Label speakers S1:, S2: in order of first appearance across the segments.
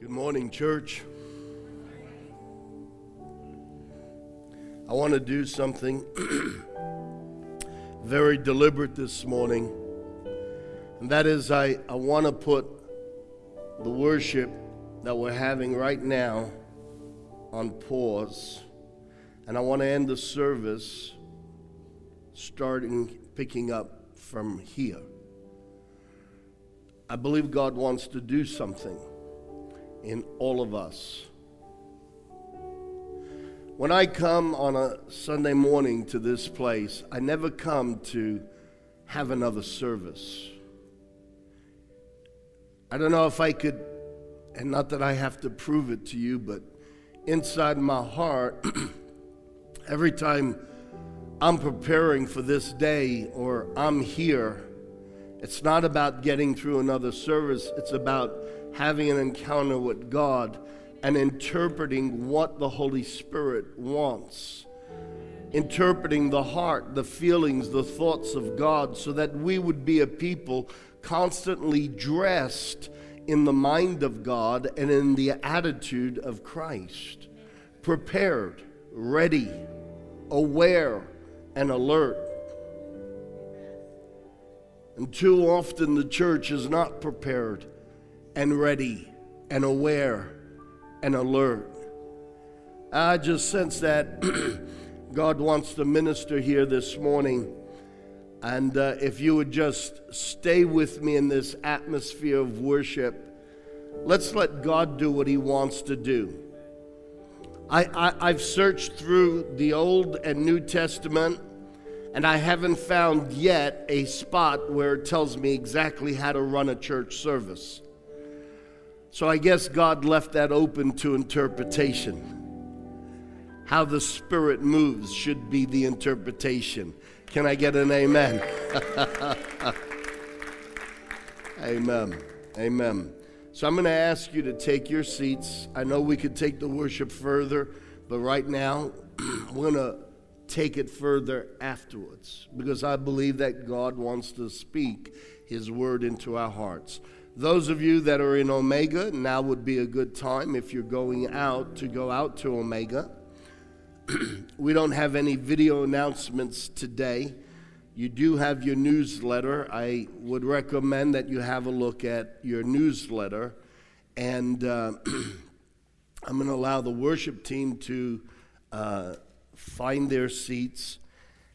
S1: Good morning, church. I want to do something very deliberate this morning, and that is I, I want to put the worship that we're having right now on pause, and I want to end the service starting picking up from here. I believe God wants to do something in all of us. When I come on a Sunday morning to this place, I never come to have another service. I don't know if I could, and not that I have to prove it to you, but inside my heart, every time I'm preparing for this day or I'm here, it's not about getting through another service, it's about having an encounter with God and interpreting what the Holy Spirit wants. Interpreting the heart, the feelings, the thoughts of God, so that we would be a people constantly dressed in the mind of God and in the attitude of Christ. Prepared, ready, aware, and alert. And too often the church is not prepared and ready and aware and alert. I just sense that God wants to minister here this morning. And uh, if you would just stay with me in this atmosphere of worship, let's let God do what He wants to do. I, I, have searched through the Old and New Testament, and I haven't found yet a spot where it tells me exactly how to run a church service. So I guess God left that open to interpretation. How the Spirit moves should be the interpretation. Can I get an amen? amen. Amen. So I'm going to ask you to take your seats. I know we could take the worship further, but right now we're going to take it further afterwards because I believe that God wants to speak His word into our hearts. Those of you that are in Omega, now would be a good time if you're going out to go out to Omega. we don't have any video announcements today. You do have your newsletter. I would recommend that you have a look at your newsletter. And uh, I'm going to allow the worship team to uh, find their seats.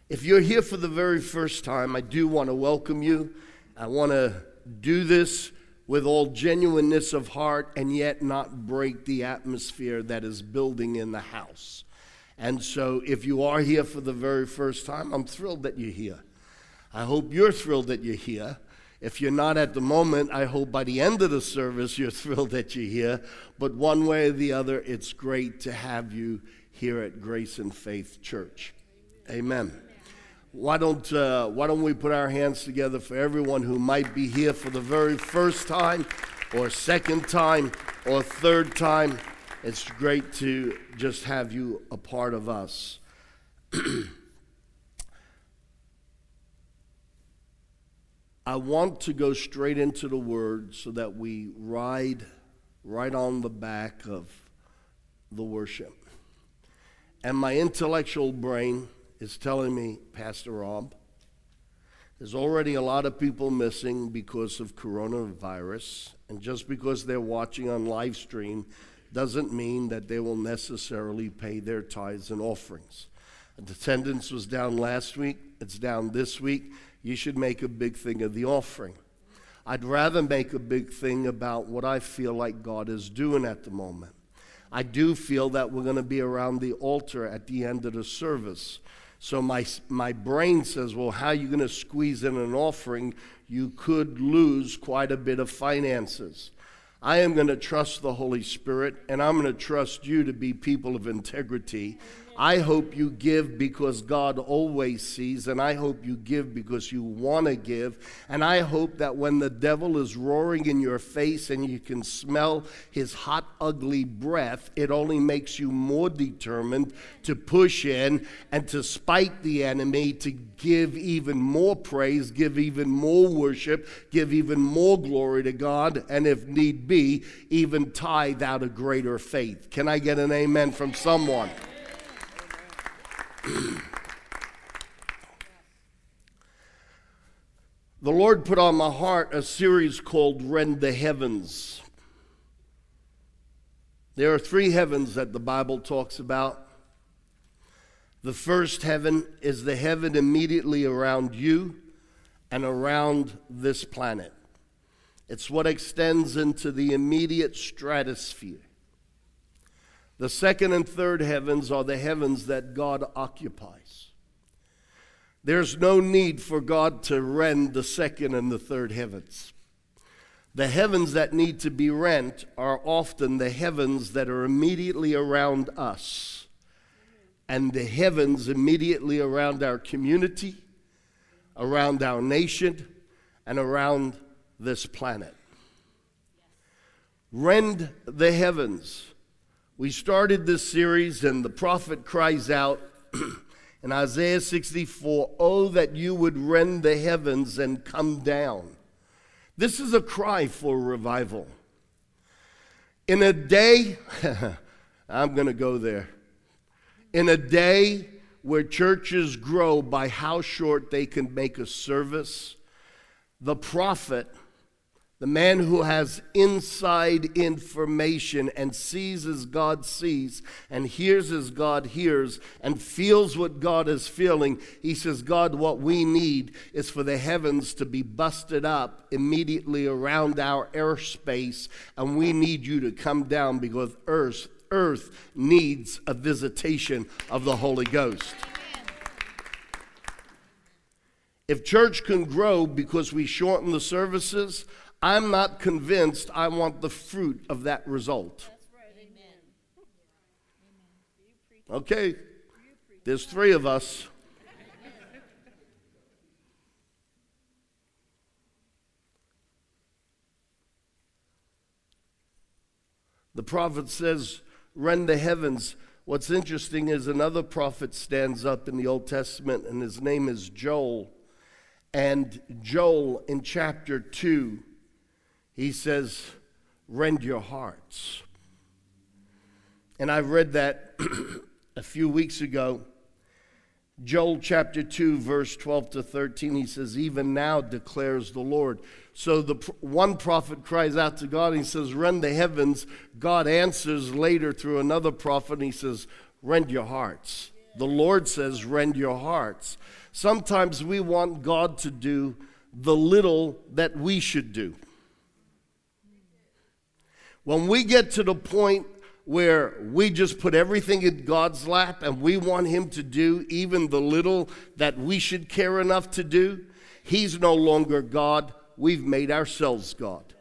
S1: If you're here for the very first time, I do want to welcome you. I want to do this with all genuineness of heart and yet not break the atmosphere that is building in the house. And so, if you are here for the very first time, I'm thrilled that you're here. I hope you're thrilled that you're here. If you're not at the moment, I hope by the end of the service you're thrilled that you're here. But one way or the other, it's great to have you here at Grace and Faith Church. Amen why don't, uh, why don't we put our hands together for everyone who might be here for the very first time, or second time, or third time? It's great to just have you a part of us. I want to go straight into the word so that we ride right on the back of the worship. And my intellectual brain is telling me, Pastor Rob, there's already a lot of people missing because of coronavirus. And just because they're watching on live stream doesn't mean that they will necessarily pay their tithes and offerings. Attendance was down last week, it's down this week. You should make a big thing of the offering. I'd rather make a big thing about what I feel like God is doing at the moment. I do feel that we're going to be around the altar at the end of the service. So my, my brain says, well, how are you going to squeeze in an offering? You could lose quite a bit of finances. I am going to trust the Holy Spirit, and I'm going to trust you to be people of integrity. I hope you give because God always sees, and I hope you give because you want to give. And I hope that when the devil is roaring in your face and you can smell his hot, ugly breath, it only makes you more determined to push in and to spite the enemy, to give even more praise, give even more worship, give even more glory to God, and if need be, even tithe out a greater faith. Can I get an amen from someone? The Lord put on my heart a series called Rend the Heavens. There are three heavens that the Bible talks about. The first heaven is the heaven immediately around you and around this planet. It's what extends into the immediate stratosphere. The second and third heavens are the heavens that God occupies. There's no need for God to rend the second and the third heavens. The heavens that need to be rent are often the heavens that are immediately around us, and the heavens immediately around our community, around our nation, and around this planet. Rend the heavens we started this series, and the prophet cries out in Isaiah 64 Oh, that you would rend the heavens and come down. This is a cry for revival. In a day, I'm going to go there. In a day where churches grow by how short they can make a service, the prophet the man who has inside information and sees as God sees and hears as God hears and feels what God is feeling, he says, God, what we need is for the heavens to be busted up immediately around our airspace, and we need you to come down because earth, earth needs a visitation of the Holy Ghost. If church can grow because we shorten the services, I'm not convinced I want the fruit of that result. Okay, there's three of us. The prophet says, Rend the heavens. What's interesting is another prophet stands up in the Old Testament, and his name is Joel. And Joel in chapter 2 he says, Rend your hearts. And I read that a few weeks ago. Joel chapter 2, verse 12 to 13, he says, Even now declares the Lord. So the one prophet cries out to God, and he says, Rend the heavens. God answers later through another prophet, and he says, Rend your hearts. The Lord says, Rend your hearts. Sometimes we want God to do the little that we should do. When we get to the point where we just put everything in God's lap and we want Him to do even the little that we should care enough to do, He's no longer God. We've made ourselves God.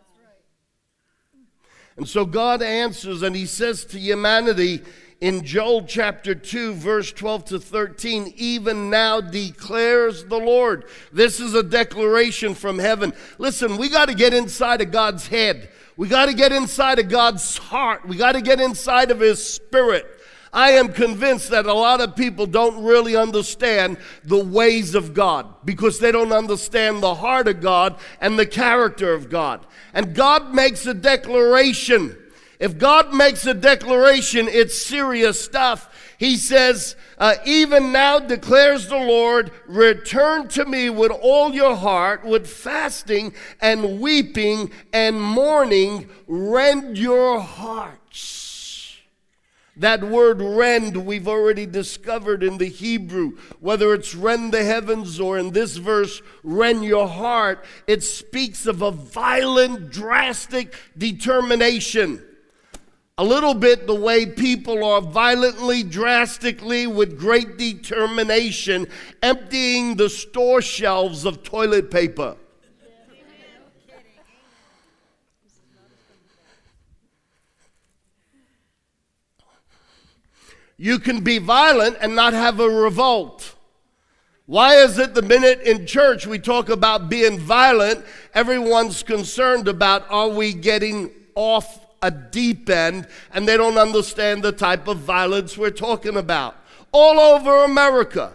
S1: And so God answers and He says to humanity in Joel chapter 2, verse 12 to 13, even now declares the Lord. This is a declaration from heaven. Listen, we got to get inside of God's head. We got to get inside of God's heart. We got to get inside of His spirit. I am convinced that a lot of people don't really understand the ways of God because they don't understand the heart of God and the character of God. And God makes a declaration. If God makes a declaration, it's serious stuff. He says, uh, Even now declares the Lord, return to me with all your heart, with fasting and weeping and mourning, rend your hearts. That word rend, we've already discovered in the Hebrew, whether it's rend the heavens or in this verse, rend your heart, it speaks of a violent, drastic determination a little bit the way people are violently, drastically, with great determination, emptying the store shelves of toilet paper. You can be violent and not have a revolt. Why is it the minute in church we talk about being violent, everyone's concerned about are we getting off a deep end and they don't understand the type of violence we're talking about? All over America,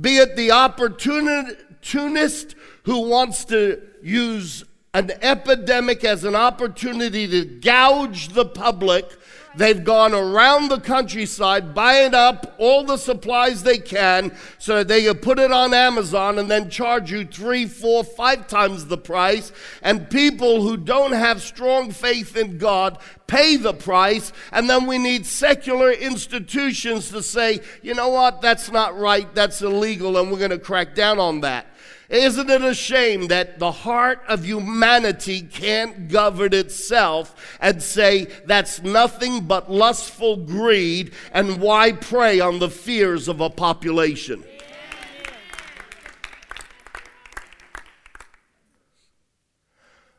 S1: be it the opportunist who wants to use an epidemic as an opportunity to gouge the public They've gone around the countryside buying up all the supplies they can so that they can put it on Amazon and then charge you three, four, five times the price. And people who don't have strong faith in God pay the price. And then we need secular institutions to say, you know what, that's not right, that's illegal, and we're going to crack down on that. Isn't it a shame that the heart of humanity can't govern itself and say that's nothing but lustful greed and why prey on the fears of a population?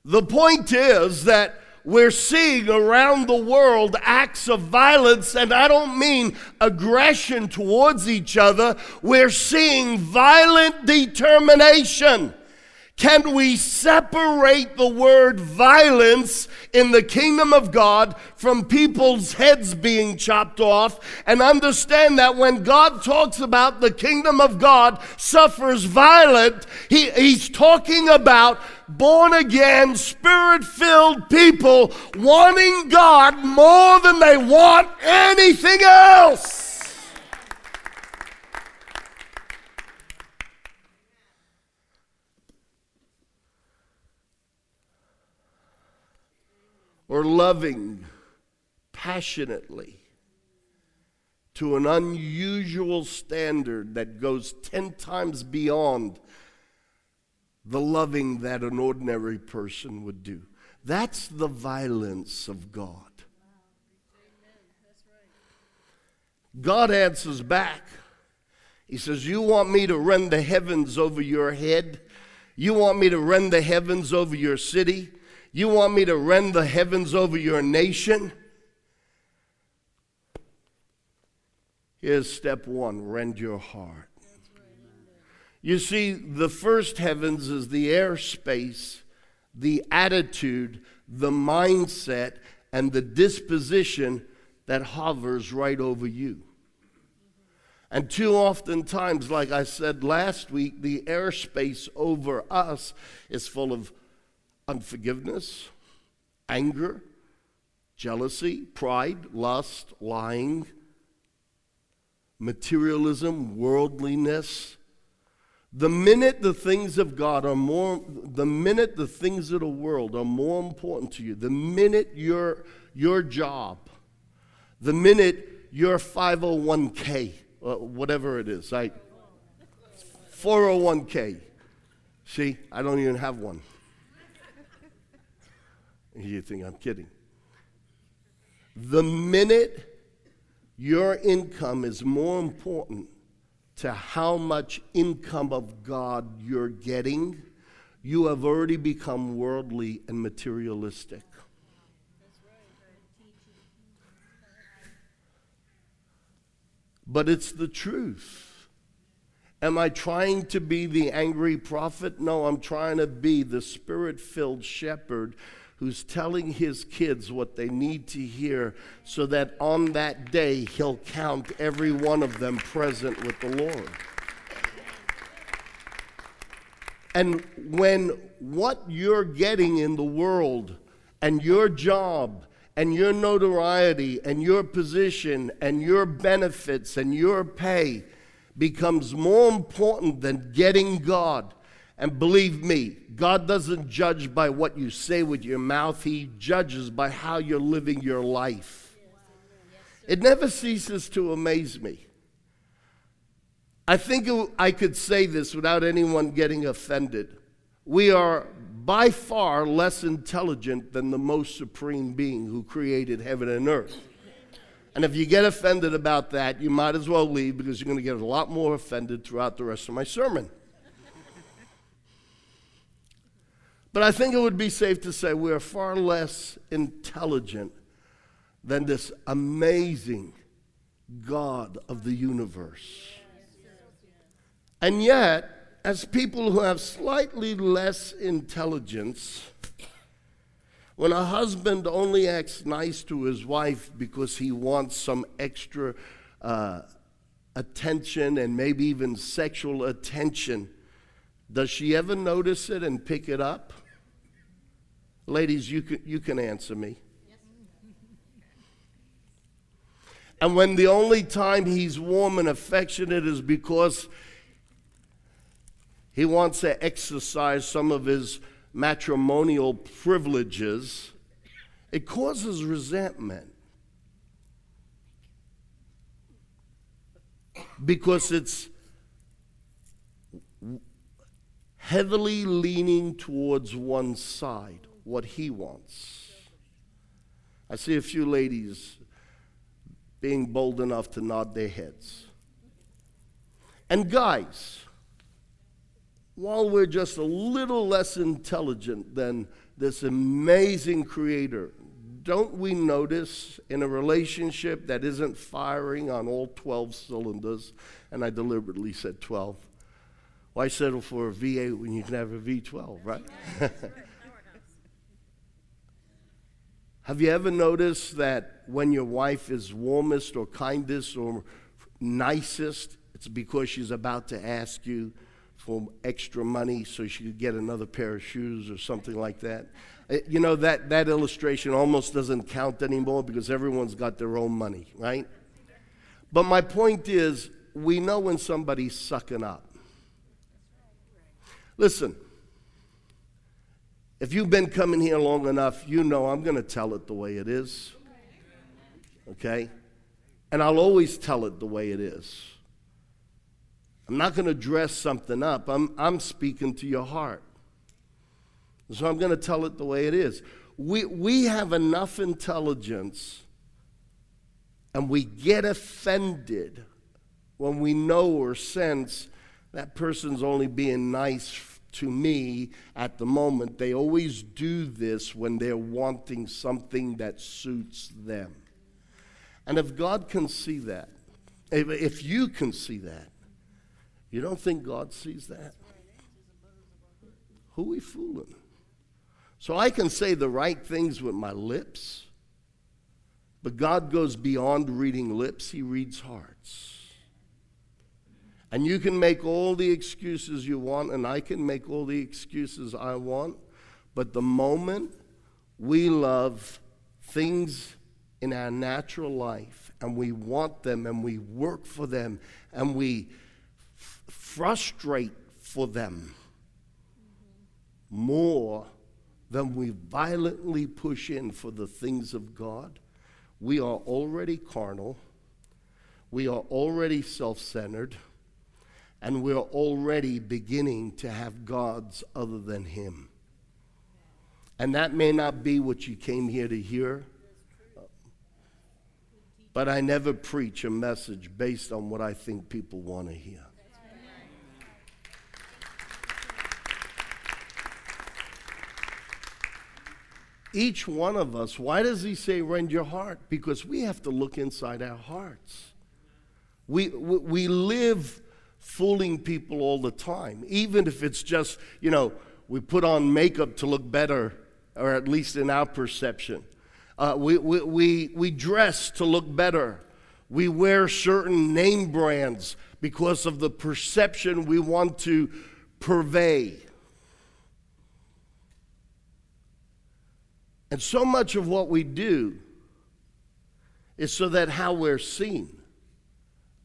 S1: The point is that we're seeing around the world acts of violence, and I don't mean aggression towards each other. We're seeing violent determination. Can we separate the word violence in the kingdom of God from people's heads being chopped off and understand that when God talks about the kingdom of God suffers violent, he, he's talking about born again, spirit filled people wanting God more than they want anything else. Or loving passionately to an unusual standard that goes 10 times beyond the loving that an ordinary person would do. That's the violence of God. God answers back. He says, You want me to rend the heavens over your head? You want me to rend the heavens over your city? You want me to rend the heavens over your nation? Here's step one rend your heart. You see, the first heavens is the airspace, the attitude, the mindset, and the disposition that hovers right over you. And too often times, like I said last week, the airspace over us is full of unforgiveness, anger, jealousy, pride, lust, lying, materialism, worldliness the minute the things of God are more, the minute the things of the world are more important to you, the minute your, your job, the minute your 501k, uh, whatever it is, I, 401k. See, I don't even have one. You think I'm kidding. The minute your income is more important to how much income of God you're getting, you have already become worldly and materialistic. But it's the truth. Am I trying to be the angry prophet? No, I'm trying to be the spirit filled shepherd who's telling his kids what they need to hear so that on that day he'll count every one of them present with the Lord. And when what you're getting in the world and your job and your notoriety and your position and your benefits and your pay becomes more important than getting God, and believe me, God doesn't judge by what you say with your mouth, He judges by how you're living your life. It never ceases to amaze me. I think I could say this without anyone getting offended. We are by far less intelligent than the most supreme being who created heaven and earth. And if you get offended about that, you might as well leave because you're going to get a lot more offended throughout the rest of my sermon. But I think it would be safe to say we are far less intelligent than this amazing, God of the universe. And yet, as people who have slightly less intelligence, when a husband only acts nice to his wife because he wants some extra uh, attention and maybe even sexual attention, does she ever notice it and pick it up? Ladies, you can, you can answer me. And when the only time he's warm and affectionate is because he wants to exercise some of his matrimonial privileges, it causes resentment. Because it's heavily leaning towards one side, what he wants. I see a few ladies being bold enough to nod their heads. And guys, while we're just a little less intelligent than this amazing creator, don't we notice in a relationship that isn't firing on all 12 cylinders, and I deliberately said 12, why settle for a V8 when you can have a V12, right? have you ever noticed that when your wife is warmest or kindest or nicest, it's because she's about to ask you for extra money so she could get another pair of shoes or something like that? Uh, you know, that, that illustration almost doesn't count anymore because everyone's got their own money, right? But my point is, we know when somebody's sucking up. Listen, if you've been coming here long enough, you know I'm going to tell it the way it is. Okay? And I'll always tell it the way it is. I'm not going to dress something up, I'm, I'm speaking to your heart. So I'm going to tell it the way it is. We, we have enough intelligence and we get offended when we know or sense that person's only being nice to me at the moment. They always do this when they're wanting something that suits them. And if God can see that, if, if you can see that, you don't think God sees that? Who are we fooling? So I can say the right things with my lips, but God goes beyond reading lips, He reads hearts. And you can make all the excuses you want, and I can make all the excuses I want. But the moment we love things in our natural life and we want them and we work for them and we f- frustrate for them more than we violently push in for the things of God, we are already carnal, we are already self centered and we're already beginning to have gods other than Him. And that may not be what you came here to hear, but I never preach a message based on what I think people want to hear. Each one of us, why does he say rend your heart? Because we have to look inside our hearts. We, we, we live fooling people all the time, even if it's just, you know, we put on makeup to look better, or at least in our perception. Uh, we, we, we, we dress to look better. We wear certain name brands because of the perception we want to purvey. And so much of what we do is so that how we're seen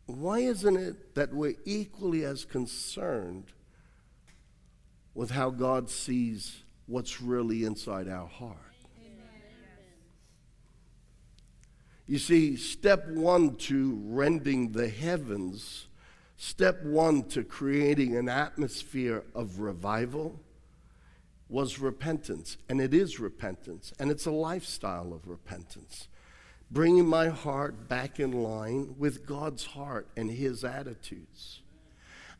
S1: why isn't it that we're equally as concerned with how God sees what's really inside our heart? You see, step one to rending the heavens, step one to creating an atmosphere of revival was repentance. And it is repentance. And it's a lifestyle of repentance bringing my heart back in line with God's heart and His attitudes.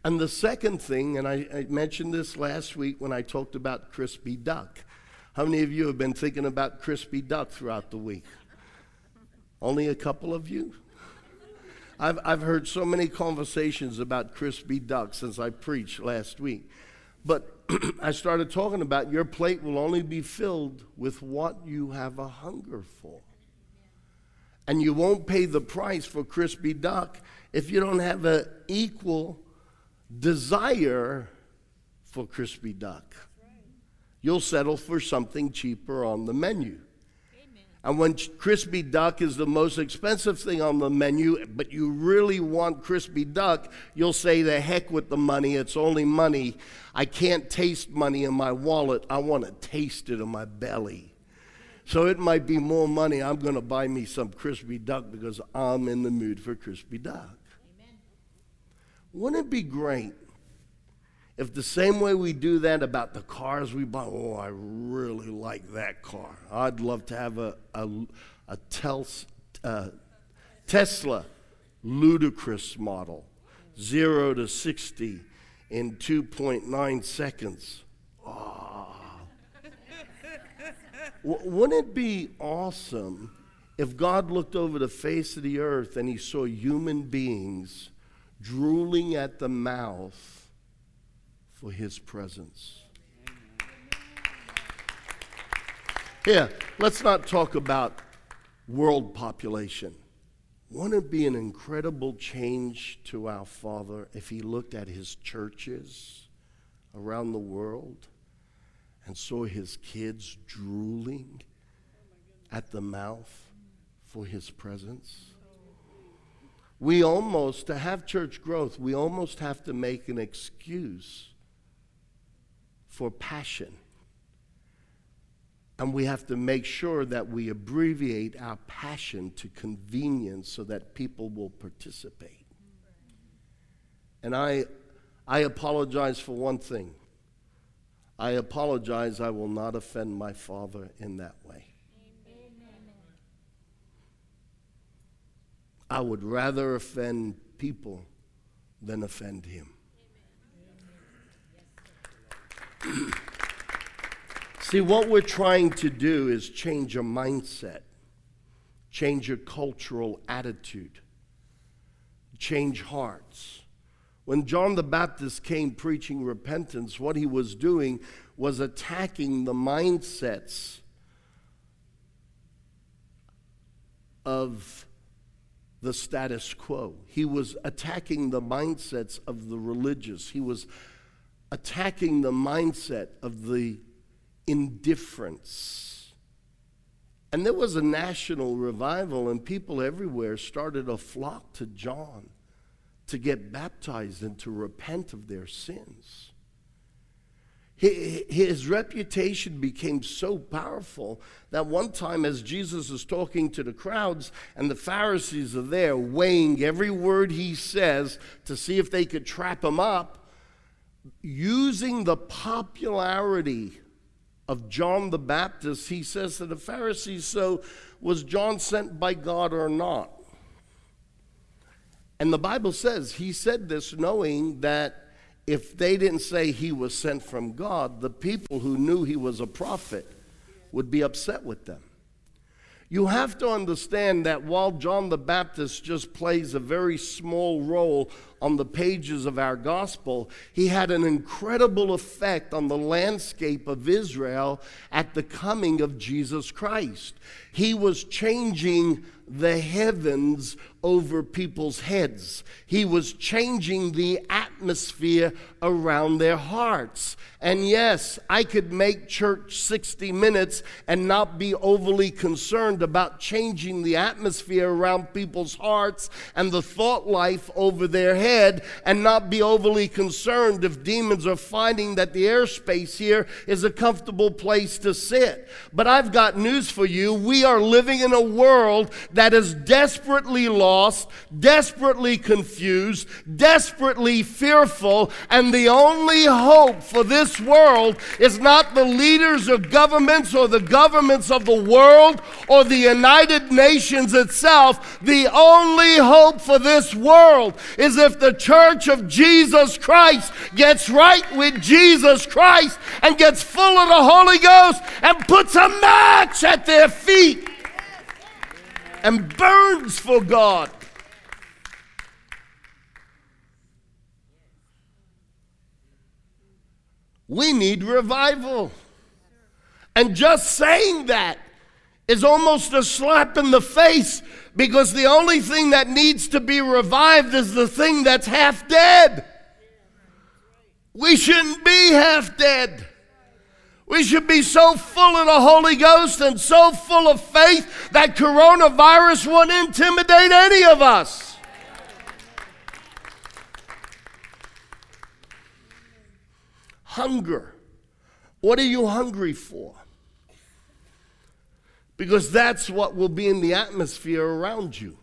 S1: And the second thing, and I, I, mentioned this last week when I talked about crispy duck. How many of you have been thinking about crispy duck throughout the week? Only a couple of you? I've, I've heard so many conversations about crispy duck since I preached last week. But I started talking about your plate will only be filled with what you have a hunger for. And you won't pay the price for crispy duck if you don't have an equal desire for crispy duck. You'll settle for something cheaper on the menu. And when crispy duck is the most expensive thing on the menu, but you really want crispy duck, you'll say, the heck with the money, it's only money. I can't taste money in my wallet, I want to taste it in my belly. So it might be more money. I'm going to buy me some crispy duck because I'm in the mood for crispy duck. Amen. Wouldn't it be great if the same way we do that about the cars we buy, oh, I really like that car. I'd love to have a, a, a tels, uh, Tesla ludicrous model, zero to 60 in 2.9 seconds. Oh. Wouldn't it be awesome if God looked over the face of the earth and he saw human beings drooling at the mouth for his presence. Yeah, let's not talk about world population. Wouldn't it be an incredible change to our Father if he looked at his churches around the world and saw his kids drooling at the mouth for his presence? We almost, to have church growth, we almost have to make an excuse for passion. And we have to make sure that we abbreviate our passion to convenience so that people will participate. And I, I apologize for one thing. I apologize, I will not offend my father in that way. I would rather offend people than offend him. See, what we're trying to do is change a mindset, change a cultural attitude, change hearts. When John the Baptist came preaching repentance, what he was doing was attacking the mindsets of the status quo. He was attacking the mindsets of the religious. He was attacking the mindset of the indifference. And there was a national revival, and people everywhere started a flock to John to get baptized and to repent of their sins. His reputation became so powerful that one time, as Jesus is talking to the crowds and the Pharisees are there weighing every word he says to see if they could trap him up, using the popularity of John the Baptist, he says to the Pharisees, So was John sent by God or not? And the Bible says he said this knowing that if they didn't say he was sent from God, the people who knew he was a prophet would be upset with them. You have to understand that while John the Baptist just plays a very small role on the pages of our gospel, he had an incredible effect on the landscape of Israel at the coming of Jesus Christ. He was changing the heavens over people's heads. He was changing the atmosphere around their hearts. And yes, I could make church 60 minutes and not be overly concerned about changing the atmosphere around people's hearts and the thought life over their head and not be overly concerned if demons are finding that the airspace here is a comfortable place to sit. But I've got news for you. We are living in a world that is desperately lost, desperately confused, desperately fearful, and the only hope for this world is not the leaders of governments or the governments of the world or the United Nations itself. The only hope for this world is if the church of Jesus Christ gets right with Jesus Christ and gets full of the Holy Ghost and puts a match at their feet and burns for God. We need revival. And just saying that is almost a slap in the face because the only thing that needs to be revived is the thing that's half dead. We shouldn't be half dead. We should be so full of the Holy Ghost and so full of faith that coronavirus won't intimidate any of us. Hunger. What are you hungry for? Because that's what will be in the atmosphere around you.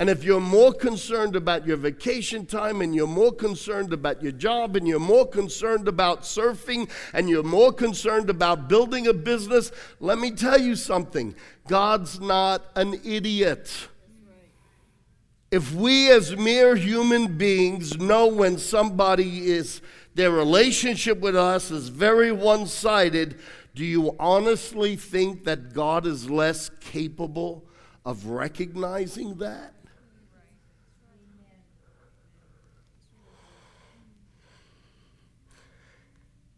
S1: And if you're more concerned about your vacation time and you're more concerned about your job and you're more concerned about surfing and you're more concerned about building a business, let me tell you something God's not an idiot. If we as mere human beings know when somebody is, their relationship with us is very one sided, do you honestly think that God is less capable of recognizing that?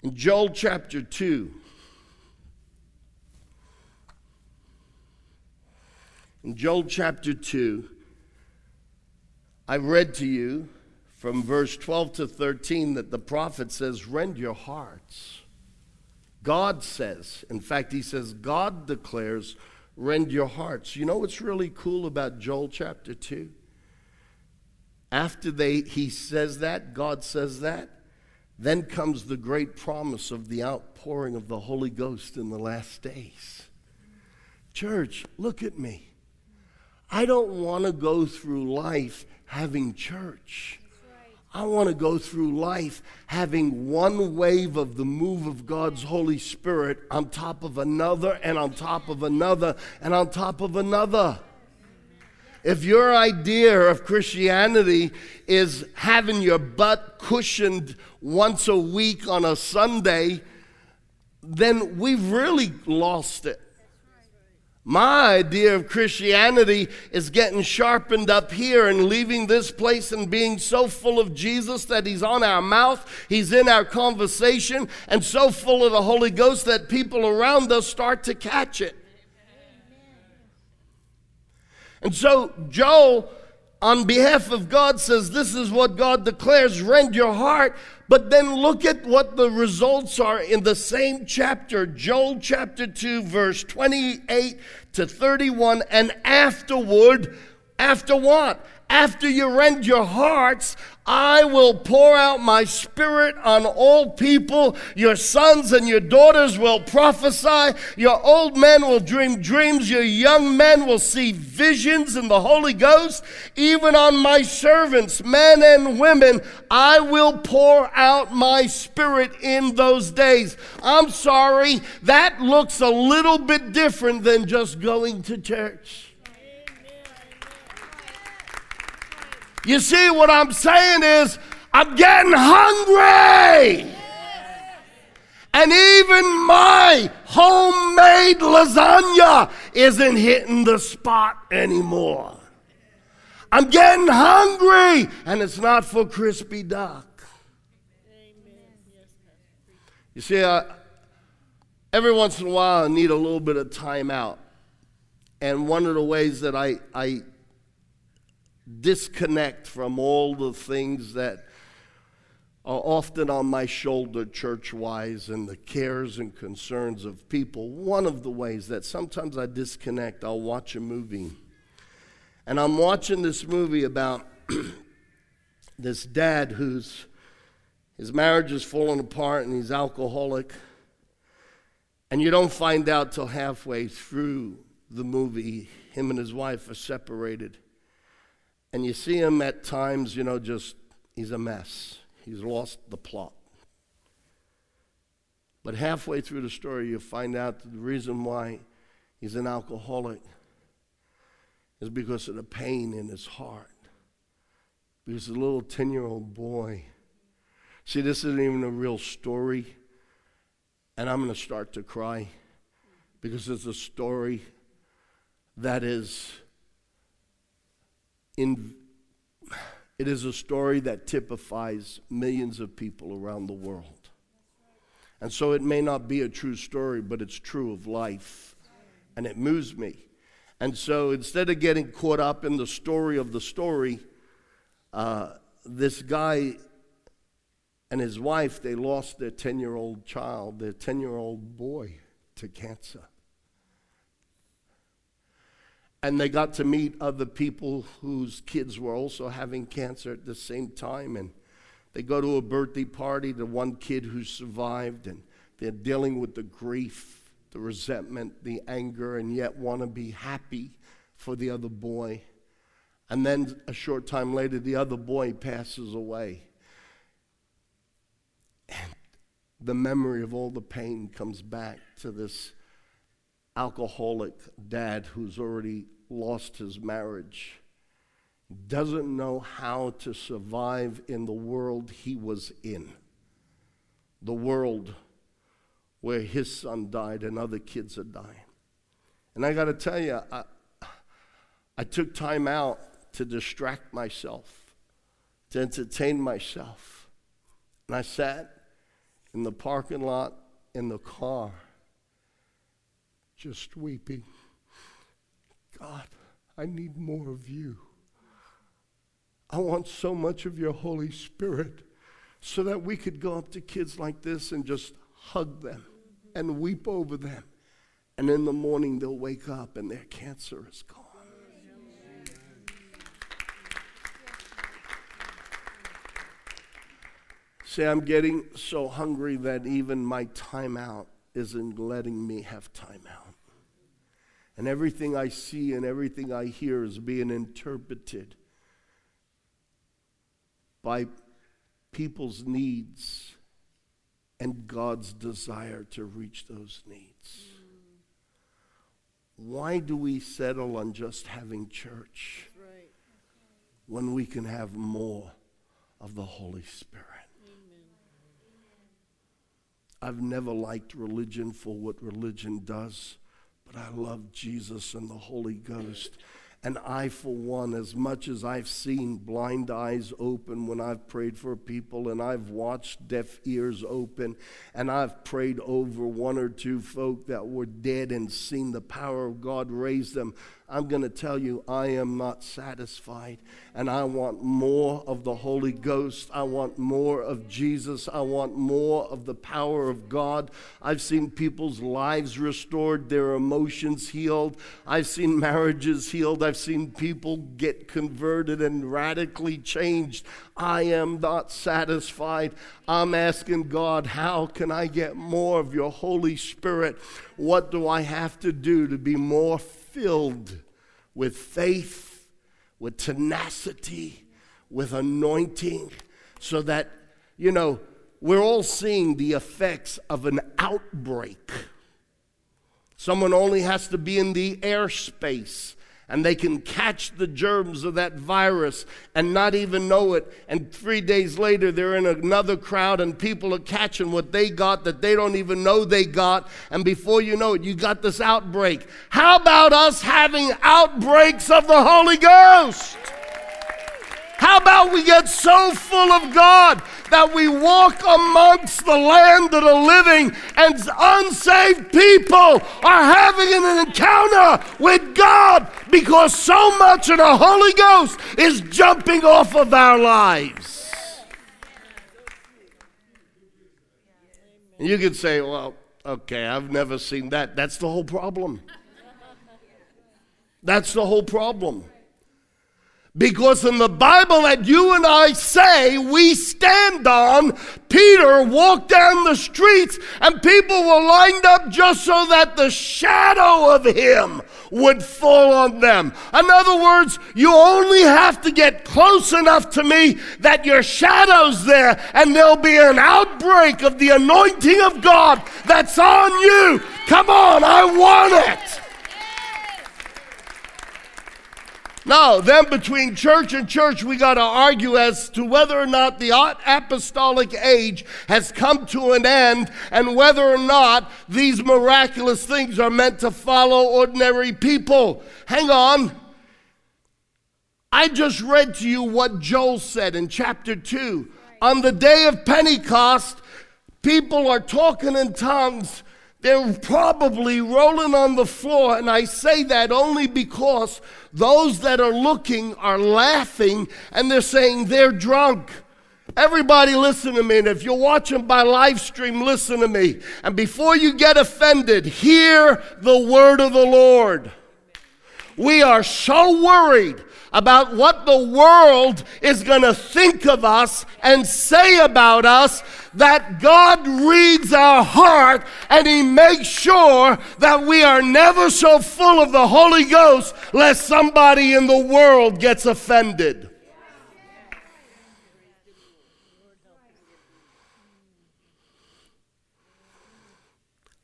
S1: In Joel chapter 2, in Joel chapter 2, I read to you from verse 12 to 13 that the prophet says, Rend your hearts. God says, in fact, he says, God declares, Rend your hearts. You know what's really cool about Joel chapter 2? After they, he says that, God says that, then comes the great promise of the outpouring of the Holy Ghost in the last days. Church, look at me. I don't want to go through life having church. I want to go through life having one wave of the move of God's Holy Spirit on top of another and on top of another and on top of another. If your idea of Christianity is having your butt cushioned once a week on a Sunday, then we've really lost it. My idea of Christianity is getting sharpened up here and leaving this place and being so full of Jesus that He's on our mouth, He's in our conversation, and so full of the Holy Ghost that people around us start to catch it. And so Joel, on behalf of God, says, This is what God declares rend your heart. But then look at what the results are in the same chapter, Joel chapter 2, verse 28 to 31. And afterward, after what? After you rend your hearts, I will pour out my spirit on all people. Your sons and your daughters will prophesy. Your old men will dream dreams. Your young men will see visions in the Holy Ghost. Even on my servants, men and women, I will pour out my spirit in those days. I'm sorry, that looks a little bit different than just going to church. You see, what I'm saying is, I'm getting hungry. And even my homemade lasagna isn't hitting the spot anymore. I'm getting hungry, and it's not for crispy duck. You see, uh, every once in a while I need a little bit of time out. And one of the ways that I, I disconnect from all the things that are often on my shoulder church wise and the cares and concerns of people. One of the ways that sometimes I disconnect, I'll watch a movie. And I'm watching this movie about this dad whose his marriage is falling apart and he's alcoholic. And you don't find out till halfway through the movie, him and his wife are separated. And you see him at times, you know, just, he's a mess. He's lost the plot. But halfway through the story, you find out the reason why he's an alcoholic is because of the pain in his heart. Because a little 10 year old boy. See, this isn't even a real story. And I'm going to start to cry because it's a story that is in, it is a story that typifies millions of people around the world. And so it may not be a true story, but it's true of life. And it moves me. And so instead of getting caught up in the story of the story, uh, this guy and his wife, they lost their 10 year old child, their 10 year old boy, to cancer. And they got to meet other people whose kids were also having cancer at the same time. And they go to a birthday party to one kid who survived, and they're dealing with the grief, the resentment, the anger, and yet want to be happy for the other boy. And then a short time later, the other boy passes away. And the memory of all the pain comes back to this alcoholic dad who's already lost his marriage, doesn't know how to survive in the world he was in. The world where his son died and other kids are dying. And I got to tell you, I, I took time out to distract myself, to entertain myself. And I sat in the parking lot in the car, just weeping. God, I need more of you. I want so much of your Holy Spirit so that we could go up to kids like this and just hug them and weep over them. And in the morning, they'll wake up and their cancer is gone. See, I'm getting so hungry that even my timeout isn't letting me have time out. And everything I see and everything I hear is being interpreted by people's needs and God's desire to reach those needs. Why do we settle on just having church when we can have more of the Holy Spirit? I've never liked religion for what religion does, but I love Jesus and the Holy Ghost. And I, for one, as much as I've seen blind eyes open when I've prayed for people, and I've watched deaf ears open, and I've prayed over one or two folk that were dead and seen the power of God raise them, I'm going to tell you, I am not satisfied. And I want more of the Holy Ghost. I want more of Jesus. I want more of the power of God. I've seen people's lives restored, their emotions healed. I've seen marriages healed. I've seen people get converted and radically changed. I am not satisfied. I'm asking God, how can I get more of your Holy Spirit? What do I have to do to be more filled with faith, with tenacity, with anointing, so that, you know, we're all seeing the effects of an outbreak. Someone only has to be in the airspace and they can catch the germs of that virus and not even know it. And three days later, they're in another crowd and people are catching what they got that they don't even know they got. And before you know it, you got this outbreak. How about us having outbreaks of the Holy Ghost? How about we get so full of God that we walk amongst the land of the living and unsaved people are having an encounter with God because so much of the Holy Ghost is jumping off of our lives? And you could say, well, okay, I've never seen that. That's the whole problem. That's the whole problem. Because in the Bible that you and I say we stand on, Peter walked down the streets and people were lined up just so that the shadow of him would fall on them. In other words, you only have to get close enough to me that your shadow's there and there'll be an outbreak of the anointing of God that's on you. Come on, I want it. Now, then between church and church, we got to argue as to whether or not the apostolic age has come to an end and whether or not these miraculous things are meant to follow ordinary people. Hang on. I just read to you what Joel said in chapter 2. On the day of Pentecost, People are talking in tongues. They're probably rolling on the floor. And I say that only because those that are looking are laughing and they're saying they're drunk. Everybody, listen to me. And if you're watching by live stream, listen to me. And before you get offended, hear the word of the Lord. We are so worried about what the world is going to think of us and say about us that God reads our heart and He makes sure that we are never so full of the Holy Ghost lest somebody in the world gets offended.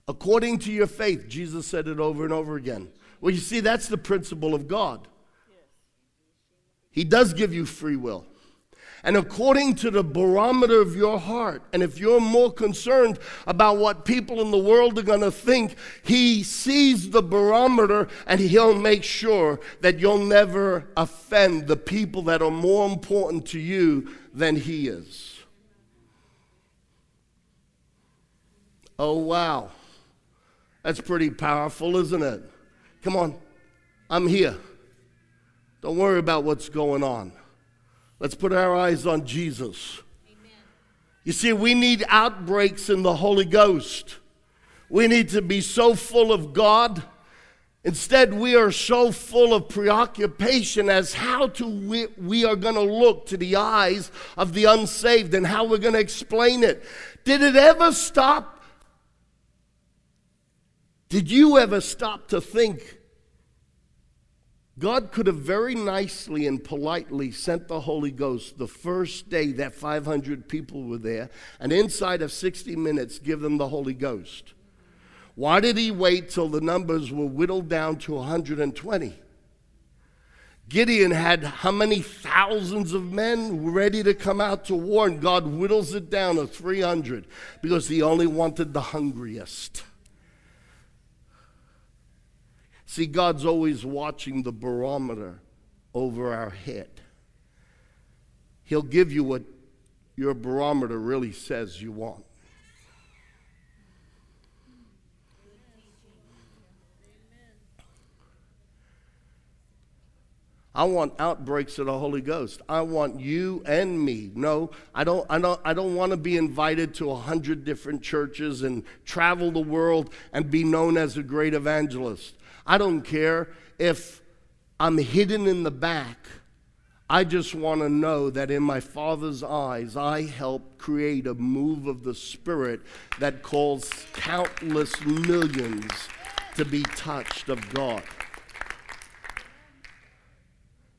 S1: According to your faith, Jesus said it over and over again. Well, you see, that's the principle of God. He does give you free will. And according to the barometer of your heart, and if you're more concerned about what people in the world are going to think, He sees the barometer and He'll make sure that you'll never offend the people that are more important to you than He is. Oh, wow. That's pretty powerful, isn't it? Come on, I'm here. Don't worry about what's going on. Let's put our eyes on Jesus. Amen. You see, we need outbreaks in the Holy Ghost. We need to be so full of God. Instead, we are so full of preoccupation as how to we, we are going to look to the eyes of the unsaved and how we're going to explain it. Did it ever stop did you ever stop to think God could have very nicely and politely sent the Holy Ghost the first day that 500 people were there, and inside of 60 minutes give them the Holy Ghost? Why did he wait till the numbers were whittled down to 120? Gideon had how many thousands of men ready to come out to war, and God whittles it down to 300 because he only wanted the hungriest. See, God's always watching the barometer over our head. He'll give you what your barometer really says you want. I want outbreaks of the Holy Ghost. I want you and me. No, I don't, I don't, I don't want to be invited to a hundred different churches and travel the world and be known as a great evangelist. I don't care if I'm hidden in the back. I just want to know that in my Father's eyes, I help create a move of the Spirit that calls countless millions to be touched of God.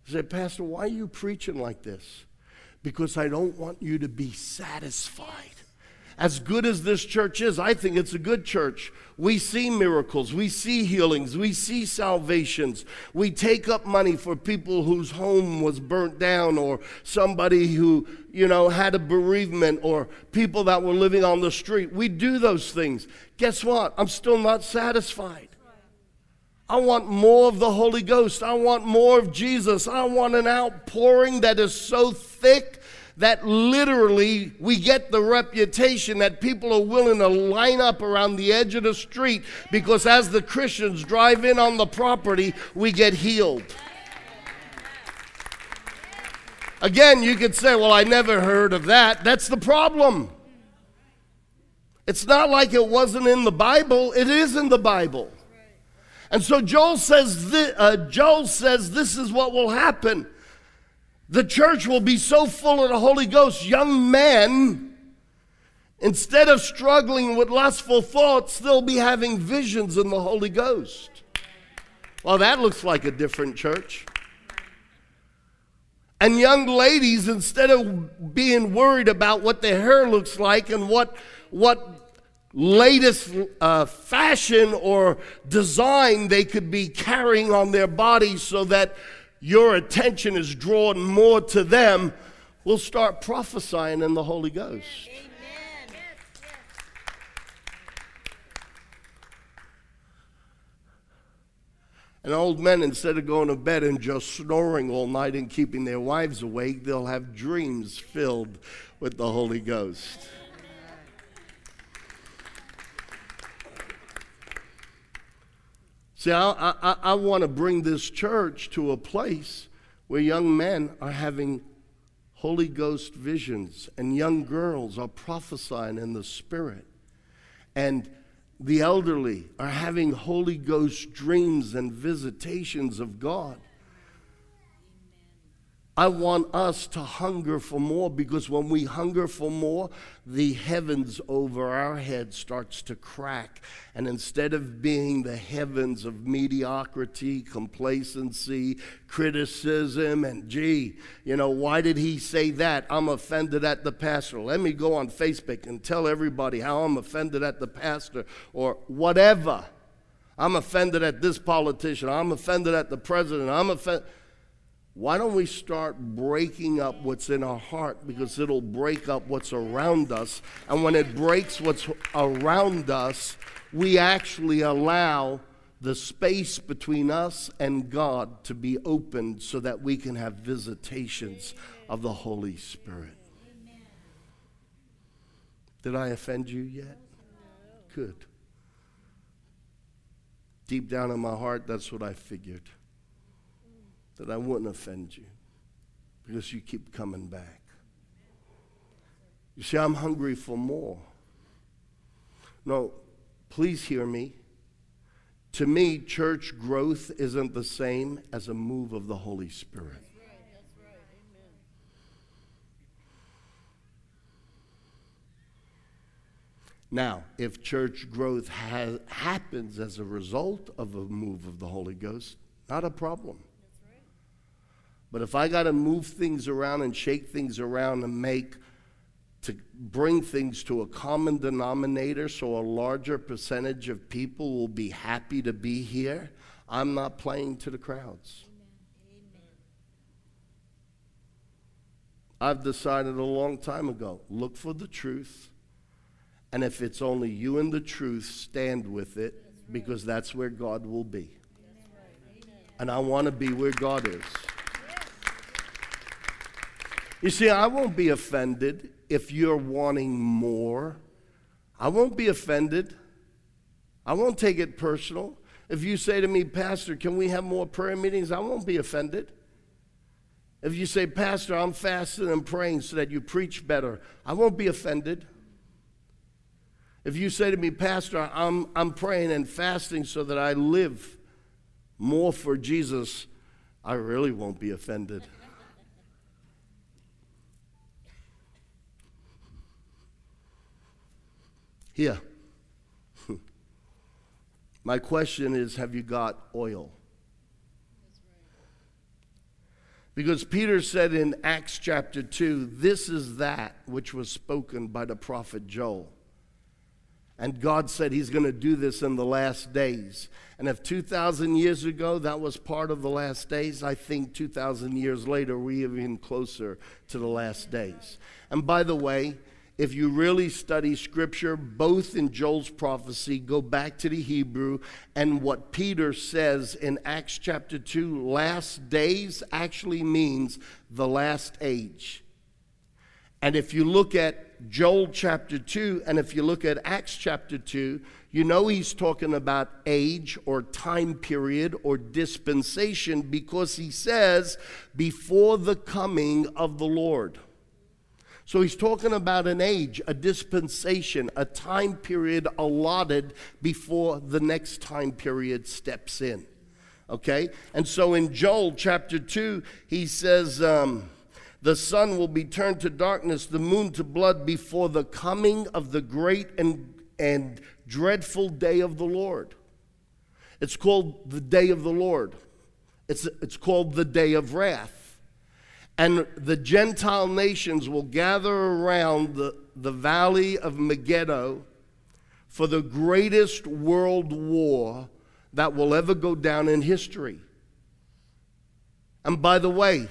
S1: You say, Pastor, why are you preaching like this? Because I don't want you to be satisfied as good as this church is, I think it's a good church. We see miracles, we see healings, we see salvations. We take up money for people whose home was burnt down or somebody who, you know, had a bereavement or people that were living on the street. We do those things. Guess what? I'm still not satisfied. I want more of the Holy Ghost. I want more of Jesus. I want an outpouring that is so thick that literally we get the reputation that people are willing to line up around the edge of the street because as the Christians drive in on the property, we get healed. Again, you could say, Well, I never heard of that. That's the problem. It's not like it wasn't in the Bible, it is in the Bible. And so Joel says, this, uh, Joel says this is what will happen. The church will be so full of the Holy Ghost, young men, instead of struggling with lustful thoughts, they'll be having visions in the Holy Ghost. Well, that looks like a different church. And young ladies, instead of being worried about what their hair looks like and what, what latest uh, fashion or design they could be carrying on their bodies so that your attention is drawn more to them, we'll start prophesying in the Holy Ghost. Amen. And old men, instead of going to bed and just snoring all night and keeping their wives awake, they'll have dreams filled with the Holy Ghost. See, I, I, I want to bring this church to a place where young men are having Holy Ghost visions and young girls are prophesying in the Spirit. And the elderly are having Holy Ghost dreams and visitations of God. I want us to hunger for more because when we hunger for more, the heavens over our heads starts to crack. And instead of being the heavens of mediocrity, complacency, criticism, and gee, you know, why did he say that? I'm offended at the pastor. Let me go on Facebook and tell everybody how I'm offended at the pastor or whatever. I'm offended at this politician. I'm offended at the president. I'm offended why don't we start breaking up what's in our heart because it'll break up what's around us. And when it breaks what's around us, we actually allow the space between us and God to be opened so that we can have visitations of the Holy Spirit. Did I offend you yet? Good. Deep down in my heart, that's what I figured that I wouldn't offend you because you keep coming back. You see, I'm hungry for more. No, please hear me. To me, church growth isn't the same as a move of the Holy Spirit. Now, if church growth happens as a result of a move of the Holy Ghost, not a problem. But if I got to move things around and shake things around and make to bring things to a common denominator so a larger percentage of people will be happy to be here, I'm not playing to the crowds. I've decided a long time ago look for the truth. And if it's only you and the truth, stand with it because that's where God will be. And I want to be where God is. You see, I won't be offended if you're wanting more. I won't be offended. I won't take it personal. If you say to me, Pastor, can we have more prayer meetings? I won't be offended. If you say, Pastor, I'm fasting and praying so that you preach better, I won't be offended. If you say to me, Pastor, I'm, I'm praying and fasting so that I live more for Jesus, I really won't be offended. Here. My question is have you got oil? Because Peter said in Acts chapter 2, this is that which was spoken by the prophet Joel. And God said He's going to do this in the last days. And if 2,000 years ago that was part of the last days, I think 2,000 years later we're even closer to the last days. And by the way, if you really study scripture, both in Joel's prophecy, go back to the Hebrew, and what Peter says in Acts chapter 2, last days actually means the last age. And if you look at Joel chapter 2, and if you look at Acts chapter 2, you know he's talking about age or time period or dispensation because he says, before the coming of the Lord. So he's talking about an age, a dispensation, a time period allotted before the next time period steps in. Okay? And so in Joel chapter 2, he says, um, The sun will be turned to darkness, the moon to blood before the coming of the great and, and dreadful day of the Lord. It's called the day of the Lord, it's, it's called the day of wrath. And the Gentile nations will gather around the, the valley of Megiddo for the greatest world war that will ever go down in history. And by the way,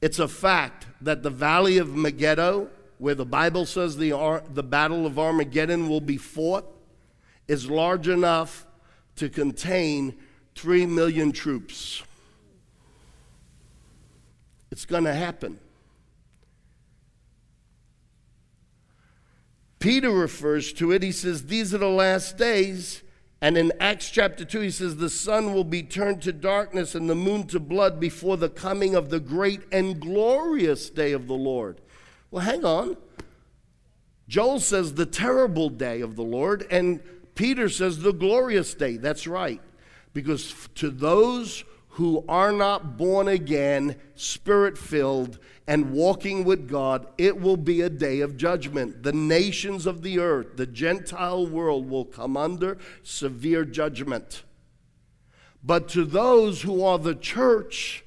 S1: it's a fact that the valley of Megiddo, where the Bible says the, the battle of Armageddon will be fought, is large enough to contain three million troops. It's going to happen. Peter refers to it. He says, These are the last days, And in Acts chapter 2, he says, The sun will be turned to darkness and the moon to blood before the coming of the great and glorious day of the Lord. Well, hang on. Joel says the terrible day of the Lord, and Peter says the glorious day. That's right. Because to those who are not born again, spirit filled, and walking with God, it will be a day of judgment. The nations of the earth, the Gentile world, will come under severe judgment. But to those who are the church,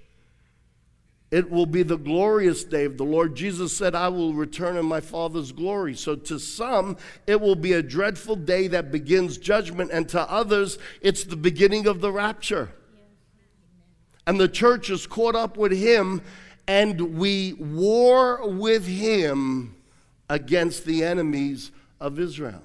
S1: it will be the glorious day of the Lord. Jesus said, I will return in my Father's glory. So to some, it will be a dreadful day that begins judgment, and to others, it's the beginning of the rapture and the church is caught up with him, and we war with him against the enemies of Israel.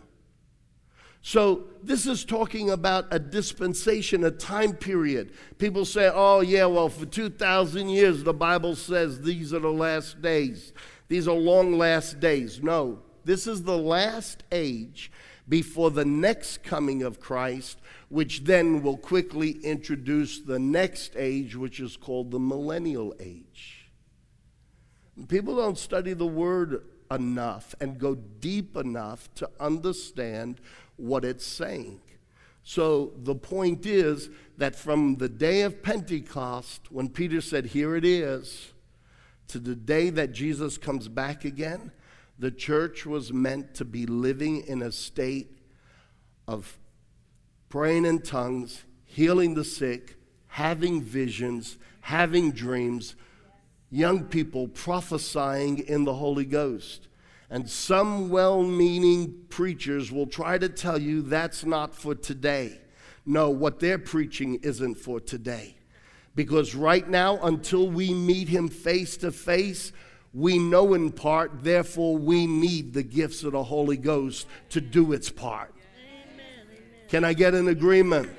S1: So, this is talking about a dispensation, a time period. People say, oh, yeah, well, for 2,000 years, the Bible says these are the last days. These are long last days. No, this is the last age before the next coming of Christ which then will quickly introduce the next age, which is called the millennial age. People don't study the word enough and go deep enough to understand what it's saying. So the point is that from the day of Pentecost, when Peter said, Here it is, to the day that Jesus comes back again, the church was meant to be living in a state of praying in tongues, healing the sick, having visions, having dreams, young people prophesying in the Holy Ghost. And some well meaning preachers will try to tell you that's not for today. No, what they're preaching isn't for today. Because right now, until we meet Him face to face, we know in part, therefore, we need the gifts of the Holy Ghost to do its part. Can I get an agreement?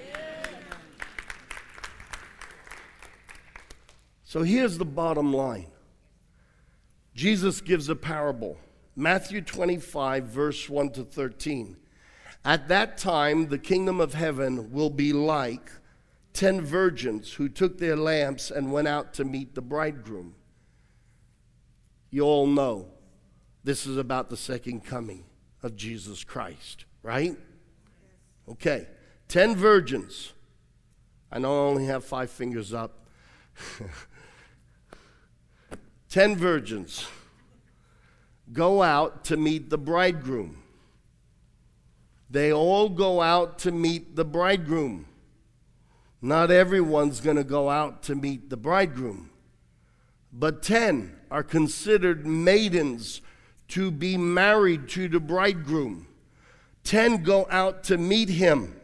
S1: So here's the bottom line Jesus gives a parable. Matthew 25, verse 1 to 13. At that time, the kingdom of heaven will be like ten virgins who took their lamps and went out to meet the bridegroom. You all know this is about the second coming of Jesus Christ, right? Okay, 10 virgins. I know I only have five fingers up. 10 virgins go out to meet the bridegroom. They all go out to meet the bridegroom. Not everyone's going to go out to meet the bridegroom, but 10 are considered maidens to be married to the bridegroom. Ten go out to meet him.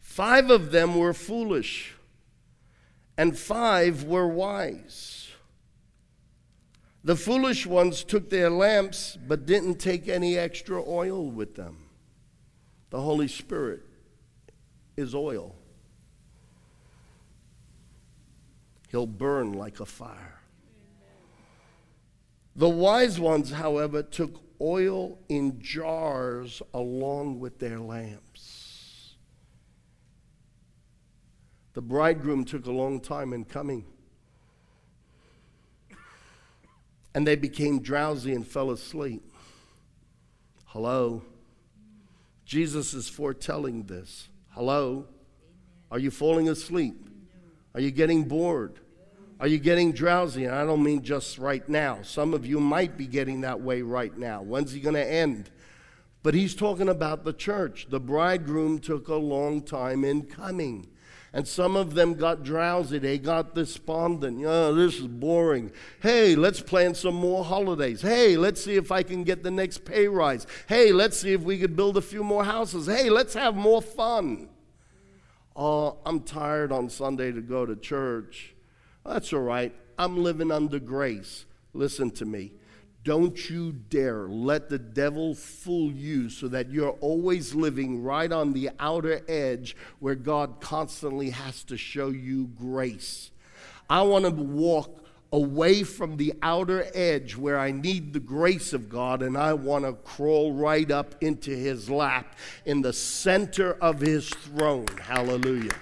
S1: Five of them were foolish, and five were wise. The foolish ones took their lamps, but didn't take any extra oil with them. The Holy Spirit is oil, He'll burn like a fire. The wise ones, however, took oil in jars along with their lamps. The bridegroom took a long time in coming. And they became drowsy and fell asleep. Hello? Jesus is foretelling this. Hello? Are you falling asleep? Are you getting bored? Are you getting drowsy? And I don't mean just right now. Some of you might be getting that way right now. When's he going to end? But he's talking about the church. The bridegroom took a long time in coming. And some of them got drowsy. They got despondent. Oh, this is boring. Hey, let's plan some more holidays. Hey, let's see if I can get the next pay rise. Hey, let's see if we could build a few more houses. Hey, let's have more fun. Oh, I'm tired on Sunday to go to church. That's all right. I'm living under grace. Listen to me. Don't you dare let the devil fool you so that you're always living right on the outer edge where God constantly has to show you grace. I want to walk away from the outer edge where I need the grace of God and I want to crawl right up into his lap in the center of his throne. Hallelujah.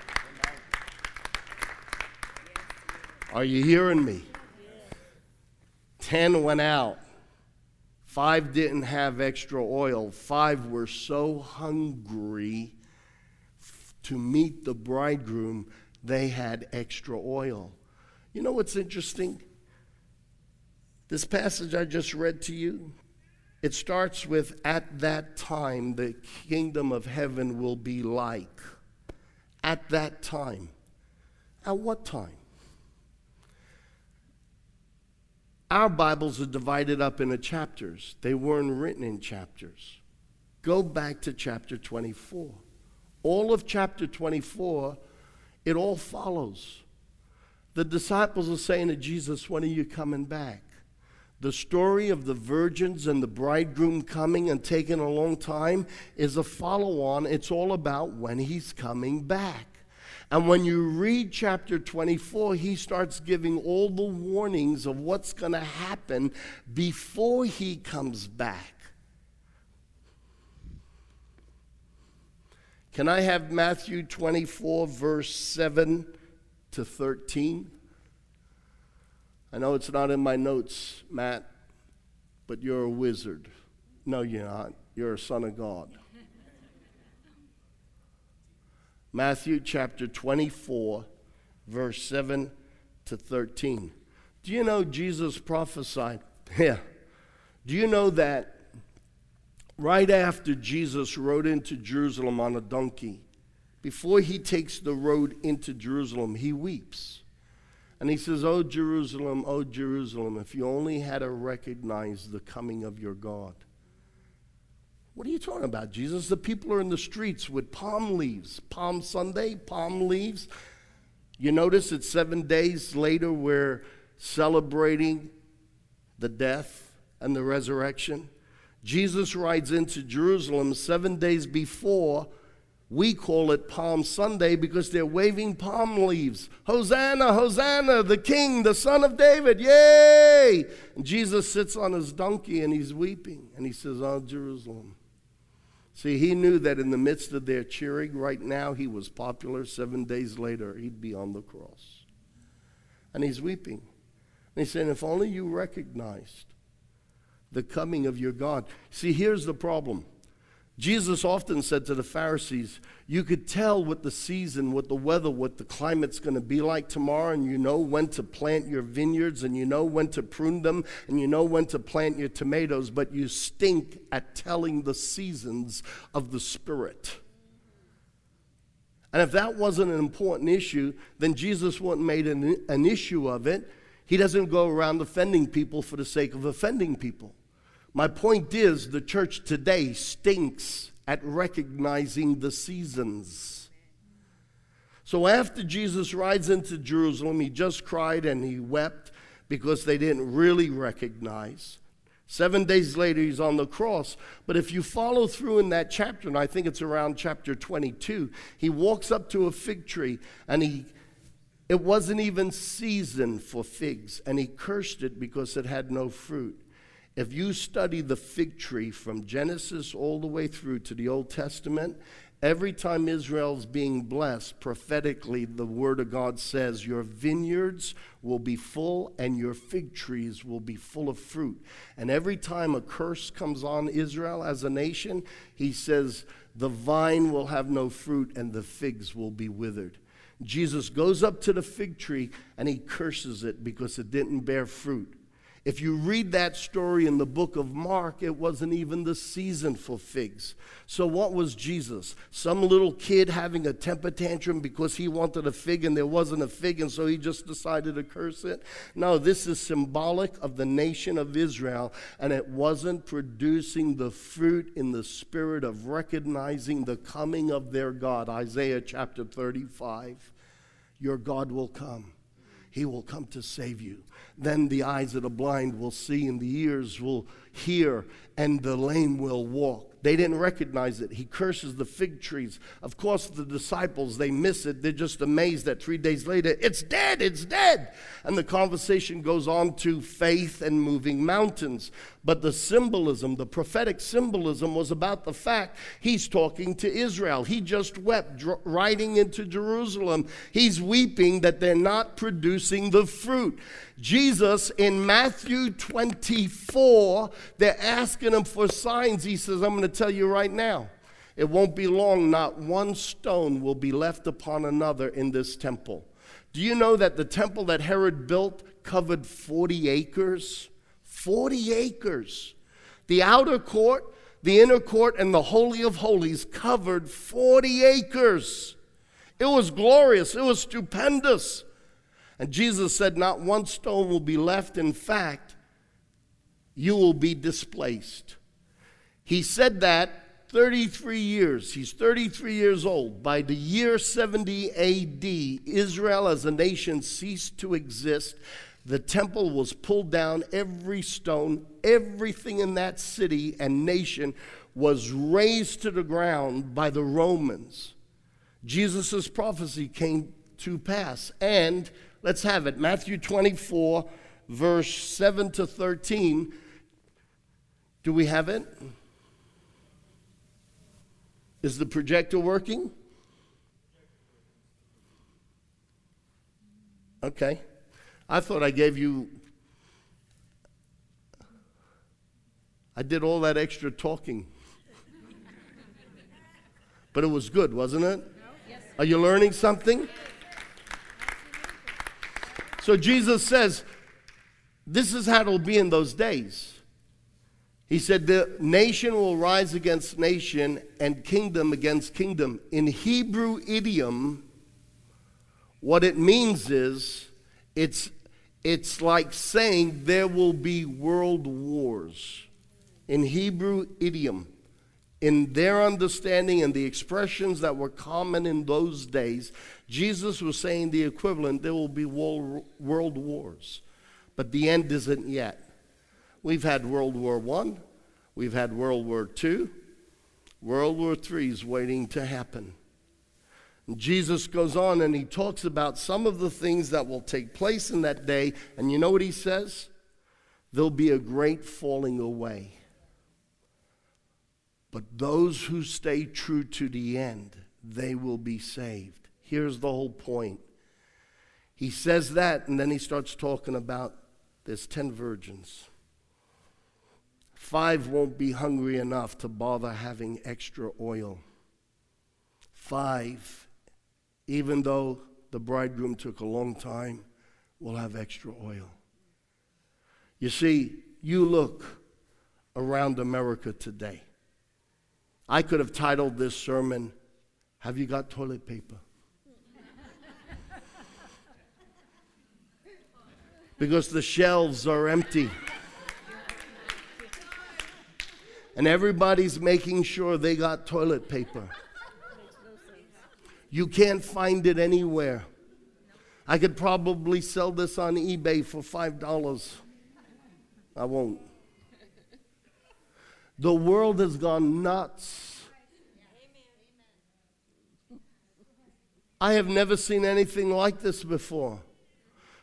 S1: Are you hearing me? Ten went out. Five didn't have extra oil. Five were so hungry to meet the bridegroom, they had extra oil. You know what's interesting? This passage I just read to you, it starts with, At that time, the kingdom of heaven will be like. At that time. At what time? Our Bibles are divided up into chapters, they weren't written in chapters. Go back to chapter 24. All of chapter 24, it all follows. The disciples are saying to Jesus, When are you coming back? The story of the virgins and the bridegroom coming and taking a long time is a follow on. It's all about when he's coming back. And when you read chapter 24, he starts giving all the warnings of what's going to happen before he comes back. Can I have Matthew 24, verse 7 to 13. I know it's not in my notes, Matt, but you're a wizard. No, you're not. You're a son of God. Matthew chapter 24, verse 7 to 13. Do you know Jesus prophesied? Yeah. Do you know that right after Jesus rode into Jerusalem on a donkey, before he takes the road into Jerusalem, he weeps. And he says, Oh, Jerusalem, oh, Jerusalem, if you only had to recognize the coming of your God. What are you talking about, Jesus? The people are in the streets with palm leaves. Palm Sunday, palm leaves. You notice it's seven days later we're celebrating the death and the resurrection. Jesus rides into Jerusalem seven days before we call it Palm Sunday because they're waving palm leaves. Hosanna, Hosanna, the King, the Son of David, yay! And Jesus sits on his donkey and he's weeping and he says, Oh, Jerusalem. See, he knew that in the midst of their cheering, right now he was popular. Seven days later, he'd be on the cross. And he's weeping. And he's saying, If only you recognized the coming of your God. See, here's the problem Jesus often said to the Pharisees, You could tell what the season, what the weather, what the climate's going to be like tomorrow, and you know when to plant your vineyards, and you know when to prune them, and you know when to plant your tomatoes, but you stink at telling the seasons of the Spirit. And if that wasn't an important issue, then Jesus wouldn't made an, an issue of it. He doesn't go around offending people for the sake of offending people. My point is, the church today stinks at recognizing the seasons. So after Jesus rides into Jerusalem, he just cried and he wept because they didn't really recognize. Seven days later, he's on the cross. But if you follow through in that chapter, and I think it's around chapter 22, he walks up to a fig tree and he it wasn't even season for figs, and he cursed it because it had no fruit. If you study the fig tree from Genesis all the way through to the Old Testament, every time Israel's being blessed, prophetically, the Word of God says, Your vineyards will be full and your fig trees will be full of fruit. And every time a curse comes on Israel as a nation, he says, The vine will have no fruit and the figs will be withered. Jesus goes up to the fig tree and he curses it because it didn't bear fruit. If you read that story in the book of Mark, it wasn't even the season for figs. So, what was Jesus? Some little kid having a temper tantrum because he wanted a fig and there wasn't a fig, and so he just decided to curse it? No, this is symbolic of the nation of Israel, and it wasn't producing the fruit in the spirit of recognizing the coming of their God. Isaiah chapter 35 Your God will come, He will come to save you. Then the eyes of the blind will see, and the ears will hear, and the lame will walk. They didn't recognize it. He curses the fig trees. Of course, the disciples, they miss it. They're just amazed that three days later, it's dead, it's dead. And the conversation goes on to faith and moving mountains. But the symbolism, the prophetic symbolism, was about the fact he's talking to Israel. He just wept riding into Jerusalem. He's weeping that they're not producing the fruit. Jesus in Matthew 24, they're asking him for signs. He says, I'm going to tell you right now. It won't be long, not one stone will be left upon another in this temple. Do you know that the temple that Herod built covered 40 acres? 40 acres. The outer court, the inner court, and the Holy of Holies covered 40 acres. It was glorious, it was stupendous. And Jesus said, Not one stone will be left. In fact, you will be displaced. He said that 33 years. He's 33 years old. By the year 70 AD, Israel as a nation ceased to exist. The temple was pulled down, every stone, everything in that city and nation was razed to the ground by the Romans. Jesus' prophecy came to pass. And let's have it Matthew 24, verse 7 to 13. Do we have it? Is the projector working? Okay. I thought I gave you. I did all that extra talking. but it was good, wasn't it? Are you learning something? So Jesus says, This is how it'll be in those days. He said, The nation will rise against nation and kingdom against kingdom. In Hebrew idiom, what it means is it's it's like saying there will be world wars. In Hebrew idiom, in their understanding and the expressions that were common in those days, Jesus was saying the equivalent there will be world wars. But the end isn't yet. We've had World War I, we've had World War II, World War III is waiting to happen. Jesus goes on and he talks about some of the things that will take place in that day. And you know what he says? There'll be a great falling away. But those who stay true to the end, they will be saved. Here's the whole point. He says that, and then he starts talking about there's 10 virgins. Five won't be hungry enough to bother having extra oil. Five even though the bridegroom took a long time, we'll have extra oil. You see, you look around America today. I could have titled this sermon, Have You Got Toilet Paper? because the shelves are empty. And everybody's making sure they got toilet paper. You can't find it anywhere. I could probably sell this on eBay for $5. I won't. The world has gone nuts. I have never seen anything like this before.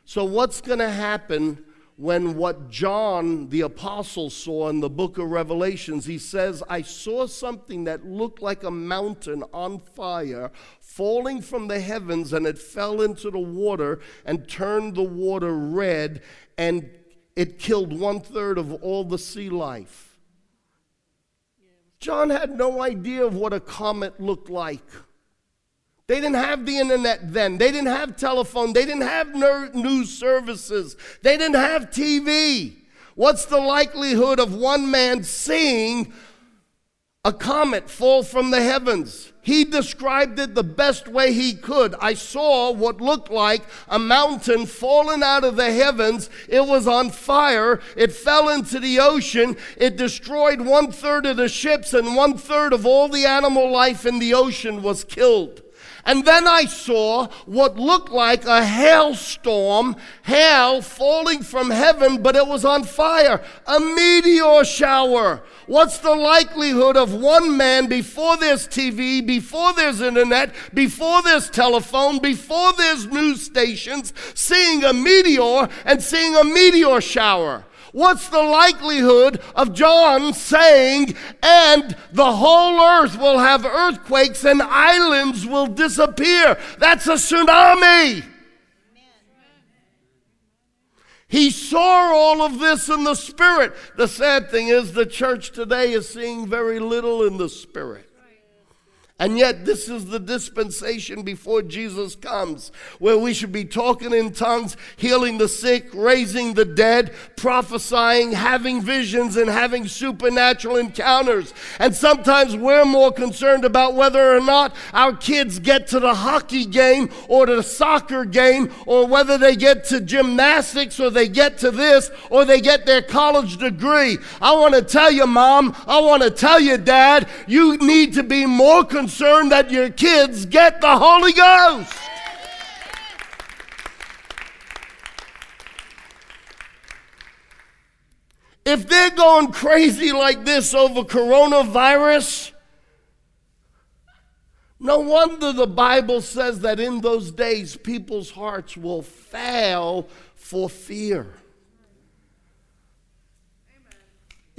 S1: So, what's going to happen when what John the apostle saw in the book of Revelations, he says, I saw something that looked like a mountain on fire falling from the heavens, and it fell into the water and turned the water red, and it killed one third of all the sea life. John had no idea of what a comet looked like. They didn't have the internet then. They didn't have telephone. They didn't have news services. They didn't have TV. What's the likelihood of one man seeing a comet fall from the heavens? He described it the best way he could. I saw what looked like a mountain falling out of the heavens. It was on fire. It fell into the ocean. It destroyed one third of the ships, and one third of all the animal life in the ocean was killed. And then I saw what looked like a hailstorm, hail falling from heaven, but it was on fire, a meteor shower. What's the likelihood of one man before there's TV, before there's internet, before there's telephone, before there's news stations, seeing a meteor and seeing a meteor shower? What's the likelihood of John saying, and the whole earth will have earthquakes and islands will disappear? That's a tsunami. He saw all of this in the spirit. The sad thing is, the church today is seeing very little in the spirit. And yet, this is the dispensation before Jesus comes, where we should be talking in tongues, healing the sick, raising the dead, prophesying, having visions, and having supernatural encounters. And sometimes we're more concerned about whether or not our kids get to the hockey game or the soccer game, or whether they get to gymnastics or they get to this or they get their college degree. I want to tell you, mom, I want to tell you, dad, you need to be more concerned concerned that your kids get the Holy Ghost. If they're going crazy like this over coronavirus, no wonder the Bible says that in those days people's hearts will fail for fear.